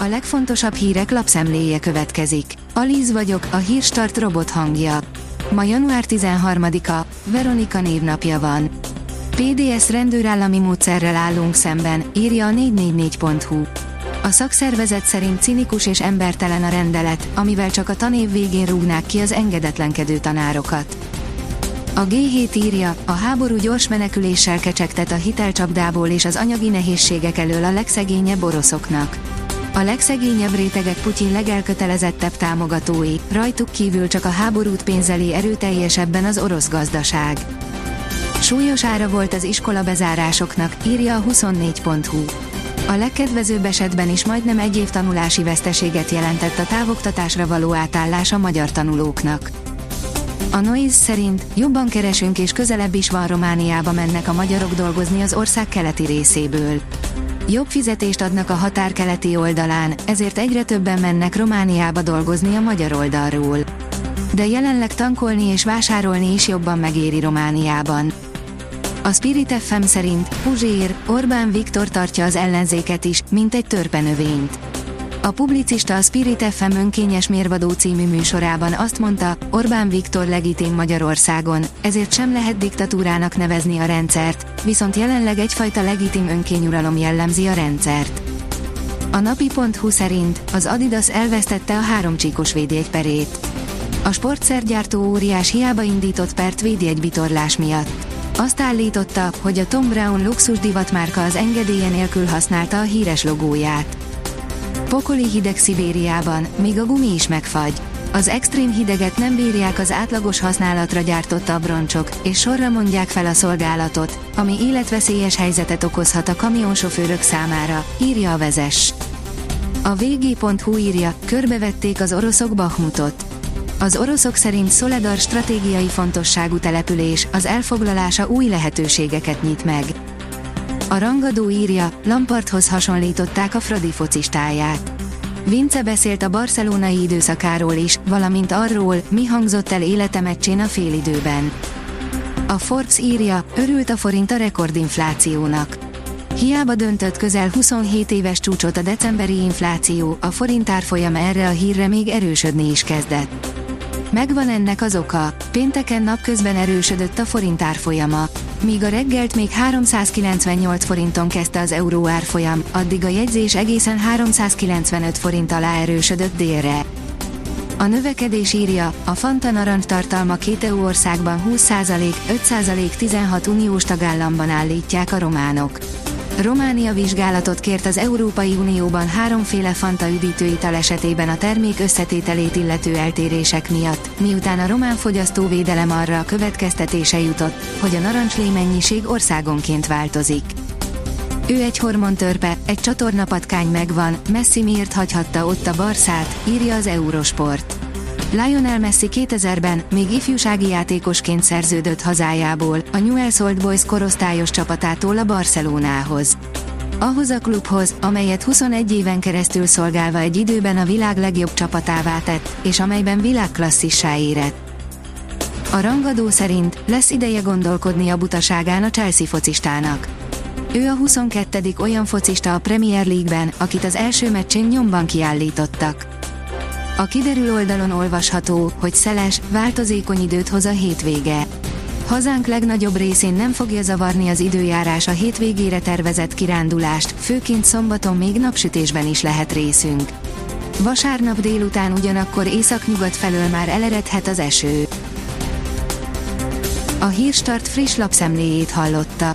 A legfontosabb hírek lapszemléje következik. Alíz vagyok, a hírstart robot hangja. Ma január 13-a, Veronika névnapja van. PDS rendőrállami módszerrel állunk szemben, írja a 444.hu. A szakszervezet szerint cinikus és embertelen a rendelet, amivel csak a tanév végén rúgnák ki az engedetlenkedő tanárokat. A G7 írja, a háború gyors meneküléssel kecsegtet a hitelcsapdából és az anyagi nehézségek elől a legszegényebb oroszoknak. A legszegényebb rétegek Putyin legelkötelezettebb támogatói, rajtuk kívül csak a háborút pénzeli erőteljesebben az orosz gazdaság. Súlyos ára volt az iskola bezárásoknak, írja a 24.hu. A legkedvezőbb esetben is majdnem egy év tanulási veszteséget jelentett a távoktatásra való átállás a magyar tanulóknak. A Noise szerint jobban keresünk és közelebb is van Romániába mennek a magyarok dolgozni az ország keleti részéből. Jobb fizetést adnak a határ keleti oldalán, ezért egyre többen mennek Romániába dolgozni a magyar oldalról. De jelenleg tankolni és vásárolni is jobban megéri Romániában. A Spirit FM szerint Puzsér, Orbán Viktor tartja az ellenzéket is, mint egy törpenövényt. A publicista a Spirit FM önkényes mérvadó című műsorában azt mondta, Orbán Viktor legitim Magyarországon, ezért sem lehet diktatúrának nevezni a rendszert, viszont jelenleg egyfajta legitim önkényuralom jellemzi a rendszert. A napi.hu szerint az Adidas elvesztette a három csíkos védjegyperét. A sportszergyártó óriás hiába indított pert védjegybitorlás miatt. Azt állította, hogy a Tom Brown luxus divatmárka az engedélye nélkül használta a híres logóját. Pokoli hideg Szibériában, míg a gumi is megfagy. Az extrém hideget nem bírják az átlagos használatra gyártott abroncsok, és sorra mondják fel a szolgálatot, ami életveszélyes helyzetet okozhat a kamionsofőrök számára, írja a vezes. A vg.hu írja, körbevették az oroszok Bahmutot. Az oroszok szerint Szoledar stratégiai fontosságú település, az elfoglalása új lehetőségeket nyit meg. A rangadó írja, Lamparthoz hasonlították a Fradi focistáját. Vince beszélt a barcelonai időszakáról is, valamint arról, mi hangzott el élete meccsén a félidőben. A Forbes írja, örült a forint a rekordinflációnak. Hiába döntött közel 27 éves csúcsot a decemberi infláció, a forint árfolyam erre a hírre még erősödni is kezdett. Megvan ennek az oka, pénteken napközben erősödött a forint árfolyama. Míg a reggelt még 398 forinton kezdte az euró árfolyam, addig a jegyzés egészen 395 forint alá erősödött délre. A növekedés írja, a Fanta narancs tartalma két EU országban 20%, 5% 16 uniós tagállamban állítják a románok. Románia vizsgálatot kért az Európai Unióban háromféle Fanta üdítőital esetében a termék összetételét illető eltérések miatt, miután a román fogyasztóvédelem arra a következtetése jutott, hogy a narancslé mennyiség országonként változik. Ő egy hormontörpe, egy csatornapatkány megvan, Messi miért hagyhatta ott a Barszát, írja az Eurosport. Lionel Messi 2000-ben még ifjúsági játékosként szerződött hazájából, a Newell's Old Boys korosztályos csapatától a Barcelonához. Ahhoz a klubhoz, amelyet 21 éven keresztül szolgálva egy időben a világ legjobb csapatává tett, és amelyben világklasszissá érett. A rangadó szerint lesz ideje gondolkodni a butaságán a Chelsea focistának. Ő a 22. olyan focista a Premier League-ben, akit az első meccsén nyomban kiállítottak. A kiderül oldalon olvasható, hogy szeles, változékony időt hoz a hétvége. Hazánk legnagyobb részén nem fogja zavarni az időjárás a hétvégére tervezett kirándulást, főként szombaton még napsütésben is lehet részünk. Vasárnap délután ugyanakkor északnyugat felől már eleredhet az eső. A Hírstart friss lapszemléjét hallotta.